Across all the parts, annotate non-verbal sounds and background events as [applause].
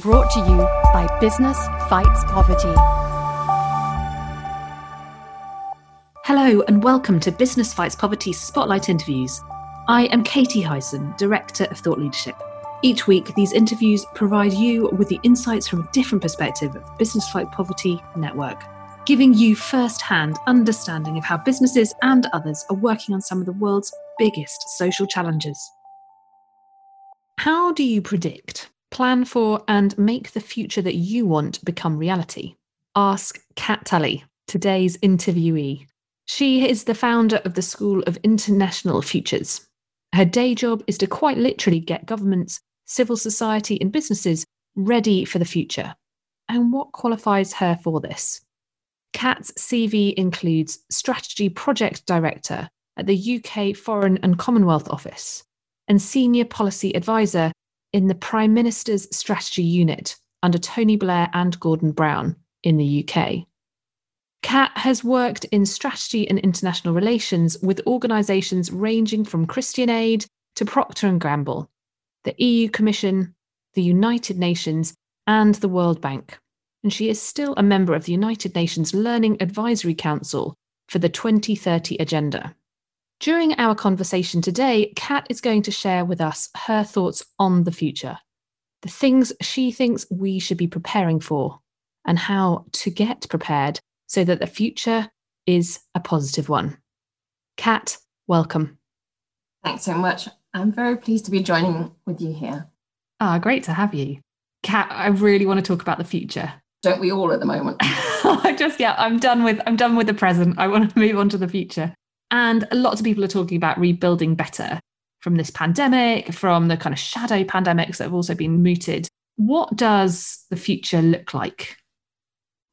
brought to you by Business Fights Poverty. Hello, and welcome to Business Fights Poverty Spotlight Interviews. I am Katie Hyson, Director of Thought Leadership. Each week, these interviews provide you with the insights from a different perspective of the Business Fight Poverty Network, giving you first hand understanding of how businesses and others are working on some of the world's biggest social challenges. How do you predict, plan for, and make the future that you want become reality? Ask Kat Tully, today's interviewee. She is the founder of the School of International Futures. Her day job is to quite literally get governments, civil society, and businesses ready for the future. And what qualifies her for this? Kat's CV includes Strategy Project Director at the UK Foreign and Commonwealth Office and Senior Policy Advisor in the Prime Minister's Strategy Unit under Tony Blair and Gordon Brown in the UK. Kat has worked in strategy and international relations with organisations ranging from Christian Aid to Procter & Gamble, the EU Commission, the United Nations, and the World Bank. And she is still a member of the United Nations Learning Advisory Council for the 2030 Agenda. During our conversation today, Kat is going to share with us her thoughts on the future, the things she thinks we should be preparing for, and how to get prepared so that the future is a positive one. Kat, welcome. Thanks so much. I'm very pleased to be joining with you here. Ah, great to have you. Kat, I really want to talk about the future. Don't we all at the moment? [laughs] I just yeah, I'm done with I'm done with the present. I want to move on to the future. And lots of people are talking about rebuilding better from this pandemic, from the kind of shadow pandemics that have also been mooted. What does the future look like?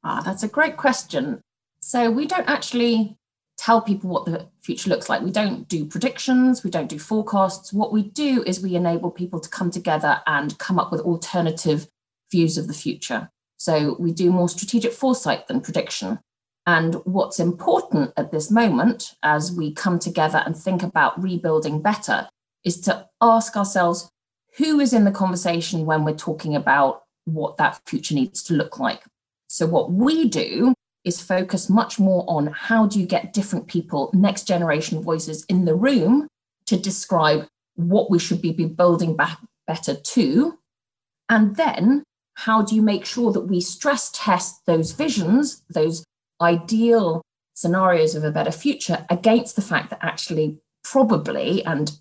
Ah, that's a great question. So we don't actually tell people what the future looks like. We don't do predictions, we don't do forecasts. What we do is we enable people to come together and come up with alternative views of the future. So we do more strategic foresight than prediction. And what's important at this moment, as we come together and think about rebuilding better, is to ask ourselves who is in the conversation when we're talking about what that future needs to look like. So, what we do is focus much more on how do you get different people, next generation voices in the room to describe what we should be building back better to. And then, how do you make sure that we stress test those visions, those ideal scenarios of a better future against the fact that actually, probably and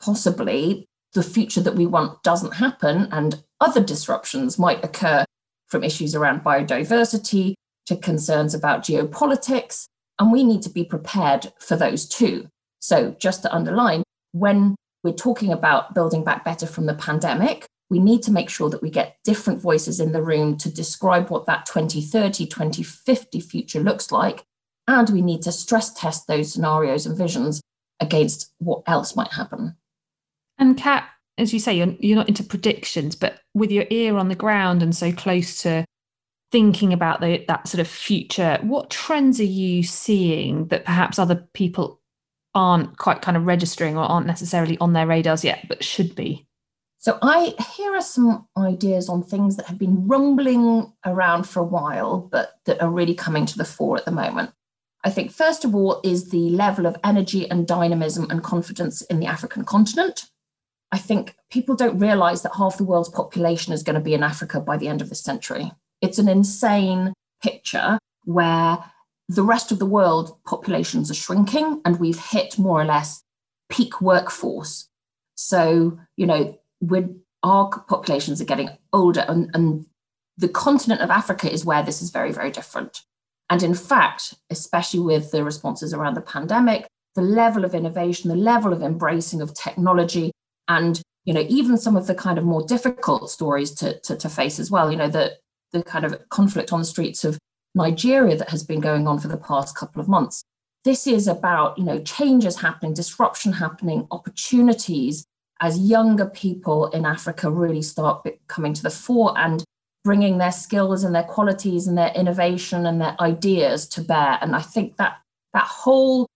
possibly, the future that we want doesn't happen and other disruptions might occur from issues around biodiversity to concerns about geopolitics. And we need to be prepared for those too. So, just to underline, when we're talking about building back better from the pandemic, we need to make sure that we get different voices in the room to describe what that 2030, 2050 future looks like. And we need to stress test those scenarios and visions against what else might happen. And Kat, as you say, you're, you're not into predictions, but with your ear on the ground and so close to thinking about the, that sort of future, what trends are you seeing that perhaps other people aren't quite kind of registering or aren't necessarily on their radars yet, but should be? So I here are some ideas on things that have been rumbling around for a while, but that are really coming to the fore at the moment. I think first of all is the level of energy and dynamism and confidence in the African continent. I think people don't realize that half the world's population is going to be in Africa by the end of this century. It's an insane picture where the rest of the world populations are shrinking and we've hit more or less peak workforce. So, you know, with our populations are getting older and, and the continent of Africa is where this is very, very different. And in fact, especially with the responses around the pandemic, the level of innovation, the level of embracing of technology, and you know, even some of the kind of more difficult stories to, to, to face as well, you know, the, the kind of conflict on the streets of Nigeria that has been going on for the past couple of months. This is about, you know, changes happening, disruption happening, opportunities, as younger people in Africa really start coming to the fore and bringing their skills and their qualities and their innovation and their ideas to bear. And I think that that whole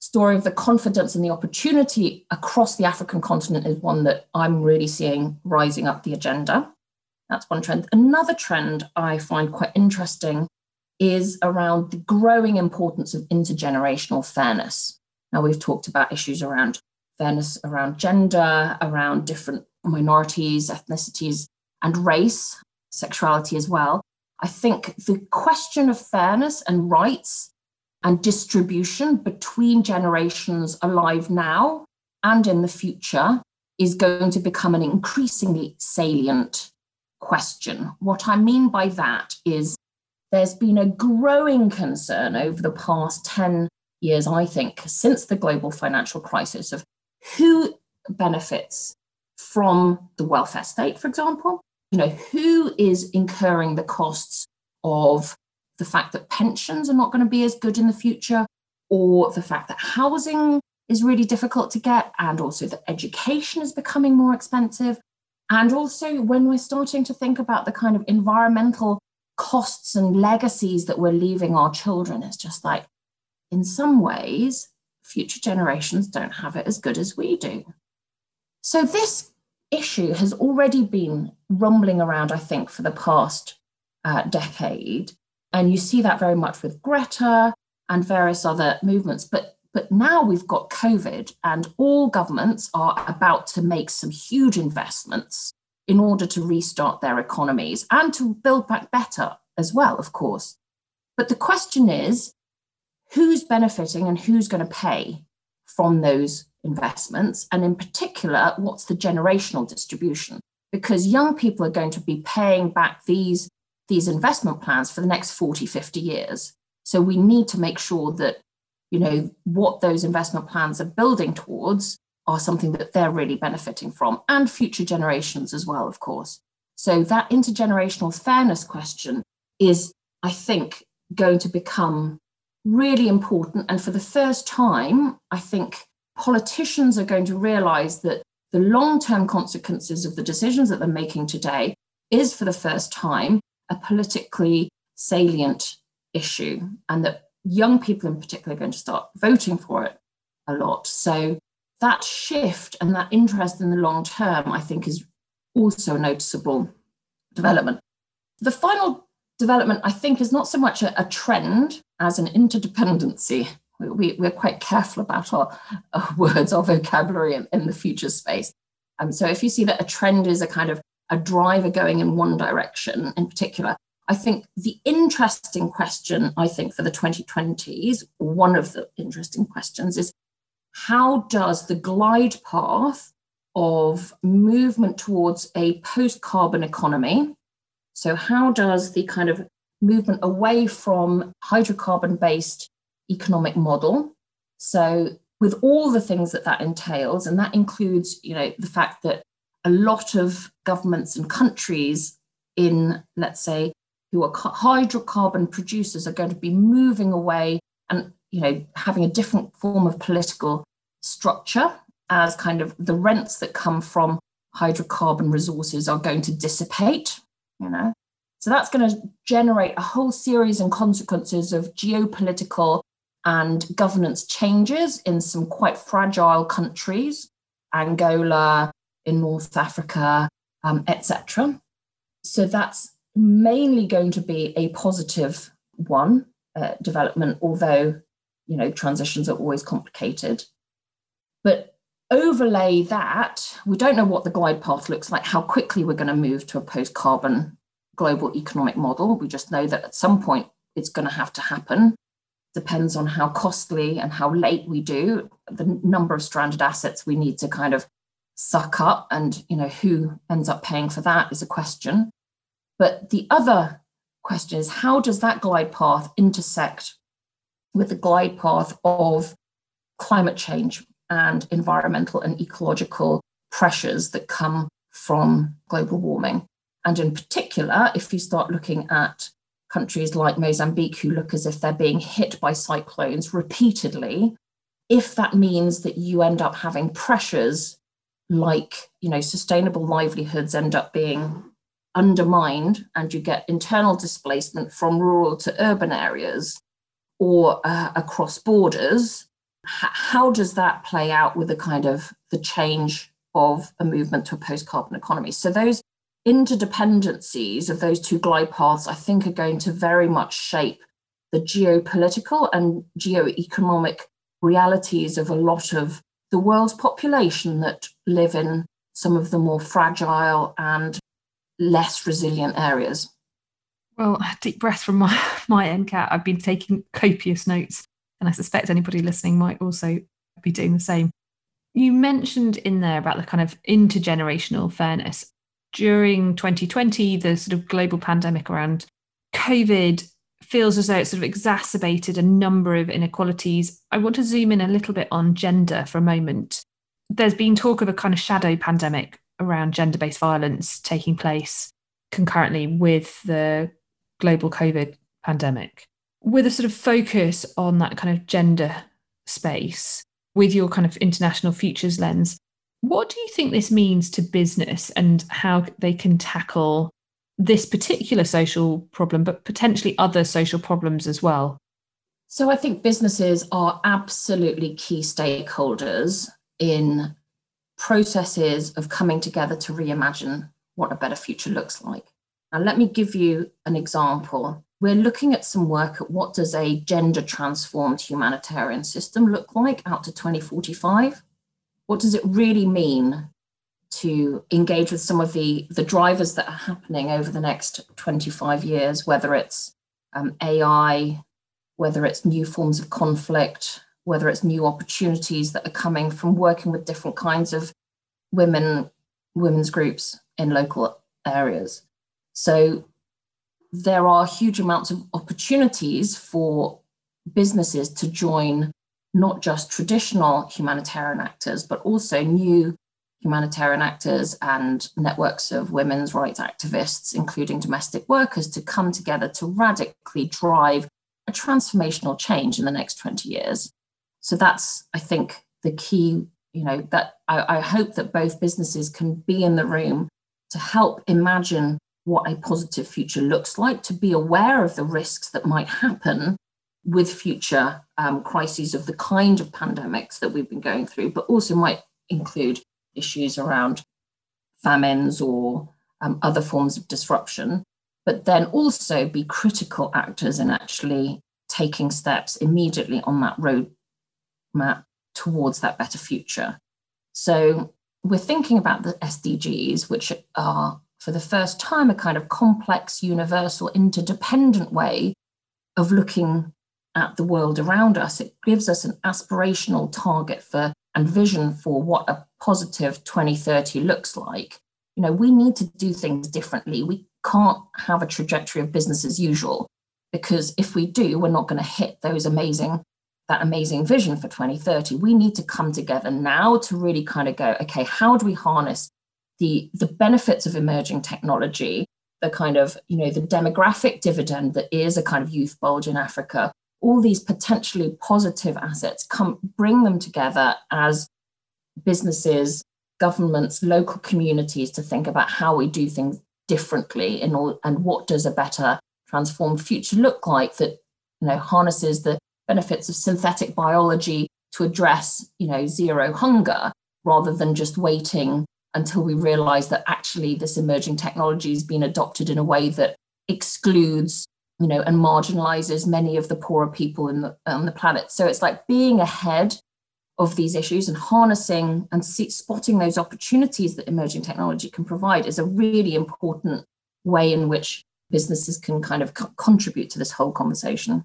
story of the confidence and the opportunity across the African continent is one that I'm really seeing rising up the agenda. That's one trend. Another trend I find quite interesting is around the growing importance of intergenerational fairness. Now, we've talked about issues around fairness around gender, around different minorities, ethnicities, and race, sexuality as well. I think the question of fairness and rights and distribution between generations alive now and in the future is going to become an increasingly salient question. What I mean by that is there's been a growing concern over the past 10 years, I think, since the global financial crisis of who benefits from the welfare state, for example. You know, who is incurring the costs of the fact that pensions are not going to be as good in the future, or the fact that housing is really difficult to get, and also that education is becoming more expensive. And also, when we're starting to think about the kind of environmental costs and legacies that we're leaving our children, it's just like, in some ways, future generations don't have it as good as we do. So, this issue has already been rumbling around, I think, for the past uh, decade. And you see that very much with Greta and various other movements. But but now we've got COVID, and all governments are about to make some huge investments in order to restart their economies and to build back better as well, of course. But the question is who's benefiting and who's going to pay from those investments? And in particular, what's the generational distribution? Because young people are going to be paying back these, these investment plans for the next 40, 50 years. So we need to make sure that you know what those investment plans are building towards are something that they're really benefiting from and future generations as well of course so that intergenerational fairness question is i think going to become really important and for the first time i think politicians are going to realize that the long-term consequences of the decisions that they're making today is for the first time a politically salient issue and that young people in particular are going to start voting for it a lot. So that shift and that interest in the long term, I think, is also a noticeable development. The final development, I think, is not so much a, a trend as an interdependency. We, are quite careful about our, our, [laughs] words, our vocabulary in, in the future space. Um, so if you see that a trend is a kind of a driver going in one direction in particular, I think the interesting question, I think, for the 2020s, one of the interesting questions is how does the glide path of movement towards a post carbon economy? So, how does the kind of movement away from hydrocarbon based economic model? So, with all the things that that entails, and that includes, you know, the fact that a lot of governments and countries in, let's say, who are hydrocarbon producers are going to be moving away and you know having a different form of political structure as kind of the rents that come from hydrocarbon resources are going to dissipate you know so that's going to generate a whole series and consequences of geopolitical and governance changes in some quite fragile countries angola in north africa um, etc so that's mainly going to be a positive one uh, development, although you know transitions are always complicated. But overlay that, we don't know what the glide path looks like, how quickly we're going to move to a post-carbon global economic model. We just know that at some point it's going to have to happen. Depends on how costly and how late we do, the number of stranded assets we need to kind of suck up, and you know who ends up paying for that is a question. But the other question is how does that glide path intersect with the glide path of climate change and environmental and ecological pressures that come from global warming? And in particular, if you start looking at countries like Mozambique who look as if they're being hit by cyclones repeatedly, if that means that you end up having pressures like, you know, sustainable livelihoods end up being undermined and you get internal displacement from rural to urban areas or uh, across borders H- how does that play out with the kind of the change of a movement to a post-carbon economy? So those interdependencies of those two glide paths, I think, are going to very much shape the geopolitical and geoeconomic realities of a lot of the world's population that live in some of the more fragile and less resilient areas. Well, a deep breath from my, [laughs] my end, Kat. I've been taking copious notes, and I suspect anybody listening might also be doing the same. You mentioned in there about the kind of intergenerational fairness. During 2020, the sort of global pandemic around COVID feels as though it sort of exacerbated a number of inequalities. I want to zoom in a little bit on gender for a moment. There's been talk of a kind of shadow pandemic around gender based violence taking place concurrently with the global COVID pandemic. With a sort of focus on that kind of gender space, with your kind of international futures lens, what do you think this means to business and how they can tackle this particular social problem, but potentially other social problems as well? So I think businesses are absolutely key stakeholders in processes of coming together to reimagine what a better future looks like. Now, let me give you an example. We're looking at some work at what does a gender transformed humanitarian system look like out to 2045? What does it really mean to engage with some of the, the drivers that are happening over the next 25 years, whether it's um, AI, whether it's new forms of conflict, whether it's new opportunities that are coming from working with different kinds of women, women's groups in local areas. So there are huge amounts of opportunities for businesses to join not just traditional humanitarian actors, but also new humanitarian actors and networks of women's rights activists, including domestic workers, to come together to radically drive a transformational change in the next 20 years. So that's, I think, the key, you know, that I, I hope that both businesses can be in the room to help imagine what a positive future looks like, to be aware of the risks that might happen with future um, crises of the kind of pandemics that we've been going through, but also might include issues around famines or um, other forms of disruption, but then also be critical actors in actually taking steps immediately on that roadmap towards that better future. So we're thinking about the SDGs, which are for the first time a kind of complex, universal, interdependent way of looking at the world around us. It gives us an aspirational target for and vision for what a positive 2030 looks like, you know, we need to do things differently. We can't have a trajectory of business as usual because if we do, we're not going to hit those amazing that amazing vision for 2030. We need to come together now to really kind of go, okay, how do we harness the the benefits of emerging technology, the kind of, you know, the demographic dividend that is a kind of youth bulge in Africa, all these potentially positive assets come bring them together as businesses governments local communities to think about how we do things differently in all, and what does a better transformed future look like that you know harnesses the benefits of synthetic biology to address you know zero hunger rather than just waiting until we realize that actually this emerging technology has been adopted in a way that excludes you know, and marginalizes many of the poorer people in the, on the planet. So it's like being ahead of these issues and harnessing and see, spotting those opportunities that emerging technology can provide is a really important way in which businesses can kind of co- contribute to this whole conversation.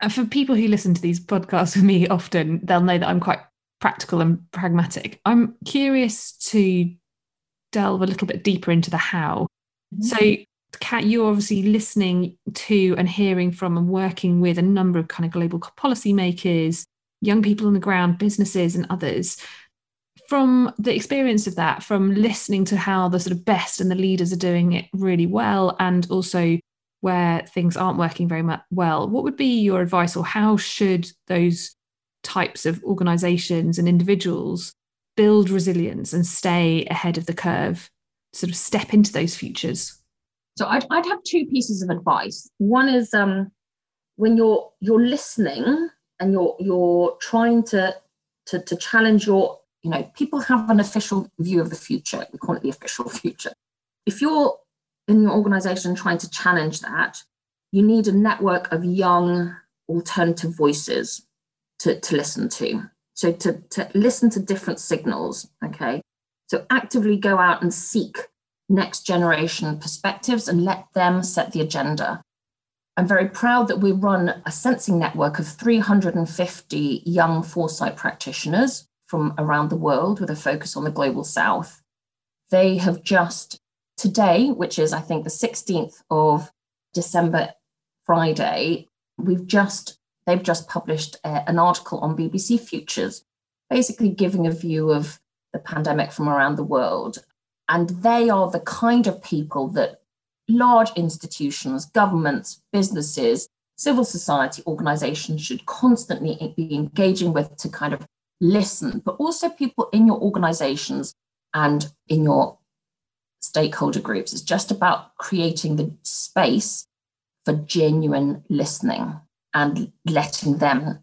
And for people who listen to these podcasts with me often, they'll know that I'm quite practical and pragmatic. I'm curious to delve a little bit deeper into the how. Mm-hmm. So Kat, you're obviously listening to and hearing from and working with a number of kind of global policymakers, young people on the ground, businesses, and others. From the experience of that, from listening to how the sort of best and the leaders are doing it really well, and also where things aren't working very well, what would be your advice, or how should those types of organizations and individuals build resilience and stay ahead of the curve, sort of step into those futures? So I'd, I'd have two pieces of advice. One is um, when you're you're listening and you're you're trying to, to to challenge your you know people have an official view of the future. We call it the official [laughs] future. if you're in your organization trying to challenge that, you need a network of young alternative voices to, to listen to. So to, to listen to different signals, okay? So actively go out and seek next generation perspectives and let them set the agenda. I'm very proud that we run a sensing network of 350 young foresight practitioners from around the world with a focus on the global south. They have just today, which is, I think, the 16th of December, Friday, we've just they've just published a, an article on BBC Futures, basically giving a view of the pandemic from around the world. And they are the kind of people that large institutions, governments, businesses, civil society organizations should constantly be engaging with to kind of listen, but also people in your organizations and in your stakeholder groups. It's just about creating the space for genuine listening and letting them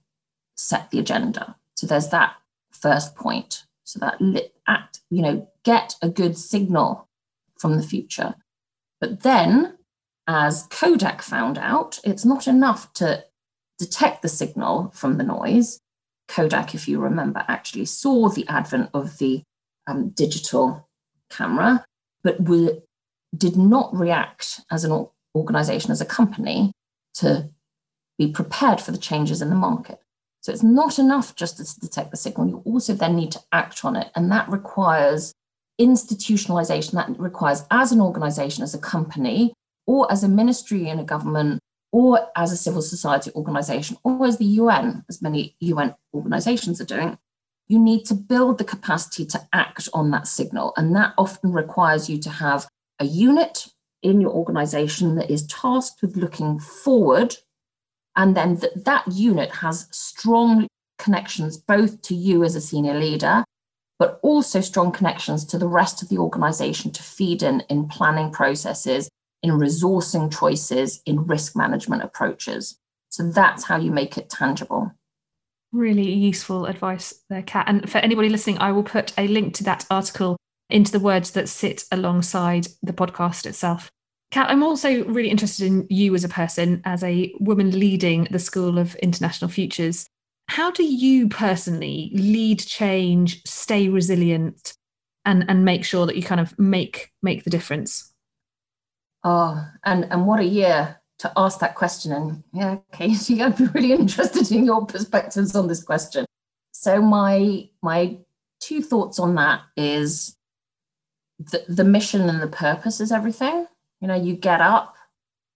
set the agenda. So there's that first point. So that act, you know, get a good signal from the future. But then, as Kodak found out, it's not enough to detect the signal from the noise. Kodak, if you remember, actually saw the advent of the um, digital camera, but did not react as an organization, as a company, to be prepared for the changes in the market. So it's not enough just to detect the signal, you also then need to act on it. And that requires institutionalization, that requires, as an organization, as a company, or as a ministry in a government, or as a civil society organization, or as the UN, as many UN organizations are doing, you need to build the capacity to act on that signal. And that often requires you to have a unit in your organization that is tasked with looking forward and then th- that unit has strong connections both to you as a senior leader but also strong connections to the rest of the organization to feed in in planning processes in resourcing choices in risk management approaches. So that's how you make it tangible. Really useful advice there kat. And for anybody listening i will put a link to that article into the words that sit alongside the podcast itself Kat, I'm also really interested in you as a person, as a woman leading the School of International Futures. How do you personally lead change, stay resilient, and, and make sure that you kind of make make the difference? Oh, and and what a year to ask that question. And yeah, [laughs] Katie, I'd be really interested in your perspectives on this question. So my my two thoughts on that is the, the mission and the purpose is everything. You know, you get up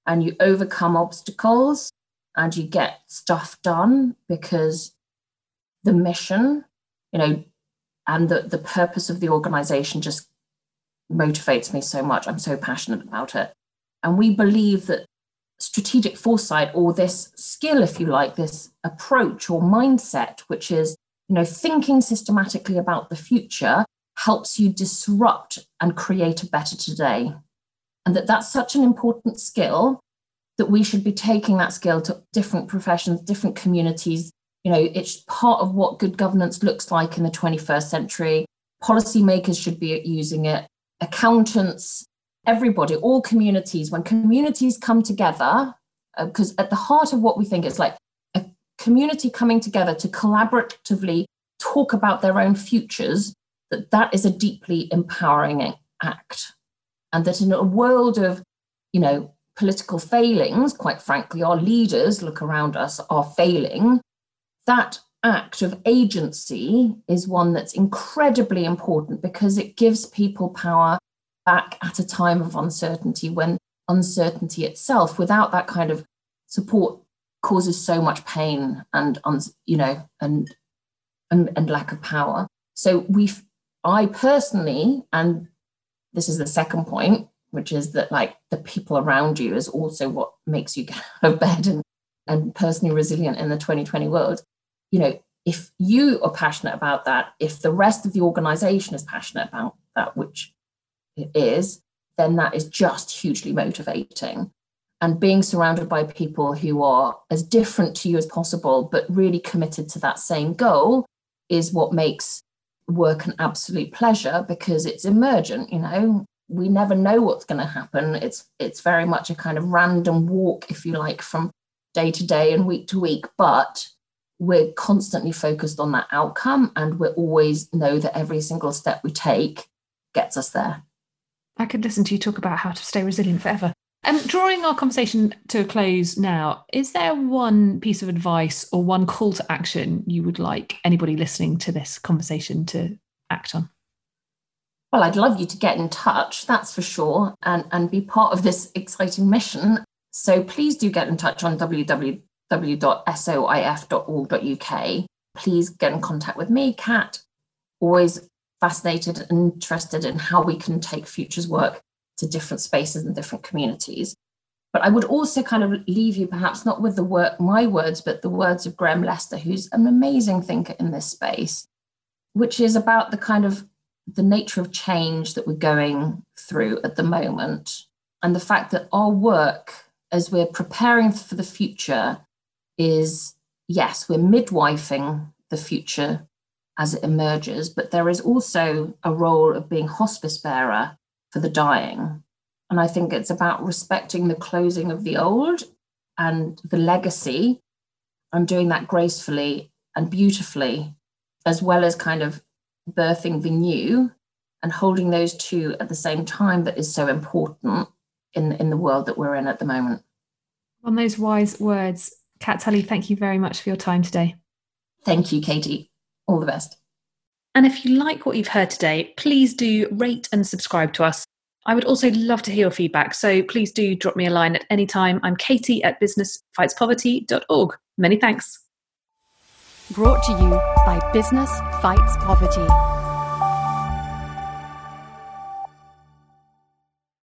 and you overcome obstacles and you get stuff done because the mission, you know, and the, the purpose of the organization just motivates me so much. I'm so passionate about it. And we believe that strategic foresight or this skill, if you like, this approach or mindset, which is, you know, thinking systematically about the future helps you disrupt and create a better today and that that's such an important skill that we should be taking that skill to different professions, different communities. You know, it's part of what good governance looks like in the 21st century. Policymakers should be using it, accountants, everybody, all communities. When communities come together, because uh, at the heart of what we think is like a community coming together to collaboratively talk about their own futures, that that is a deeply empowering act and that in a world of, you know, political failings, quite frankly, our leaders look around us are failing. That act of agency is one that's incredibly important because it gives people power back at a time of uncertainty when uncertainty itself, without that kind of support, causes so much pain and you know and and, and lack of power. So we, I personally, and this is the second point, which is that like the people around you is also what makes you [laughs] get out of bed and, and personally resilient in the 2020 world. You know, if you are passionate about that, if the rest of the organization is passionate about that, which it is, then that is just hugely motivating. And being surrounded by people who are as different to you as possible, but really committed to that same goal is what makes work an absolute pleasure because it's emergent, you know. we never know what's going to happen. It's it's very much a kind of random walk, if you like, from day to day and week to week. But we're constantly focused on that outcome, and we always know that every single step we take gets us there. I could listen to you talk about how to stay resilient forever. Um, drawing our conversation to a close now, is there one piece of advice or one call to action you would like anybody listening to this conversation to act on? Well, I'd love you to get in touch, that's for sure, and, and be part of this exciting mission. So please do get in touch on www.soif.org.uk. Please get in contact with me, Kat. Always fascinated and interested in how we can take futures work to different spaces and different communities. But I would also kind of leave you perhaps not with the work, my words, but the words of Graham Leicester, who's an amazing thinker in this space, which is about the kind of the nature of change that we're going through at the moment and the fact that our work as we're preparing for the future is yes, we're midwifing the future as it emerges, but there is also a role of being hospice bearer for the dying. And I think it's about respecting the closing of the old and the legacy and doing that gracefully and beautifully, as well as kind of birthing the new and holding those two at the same time that is so important in, in the world that we're in at the moment. On those wise words, Kat Tully, thank you very much for your time today. Thank you, Katie. All the best. And if you like what you've heard today, please do rate and subscribe to us. I would also love to hear your feedback, so please do drop me a line at any time. I'm Katie at businessfightspoverty.org. Many thanks. Brought to you by Business Fights Poverty.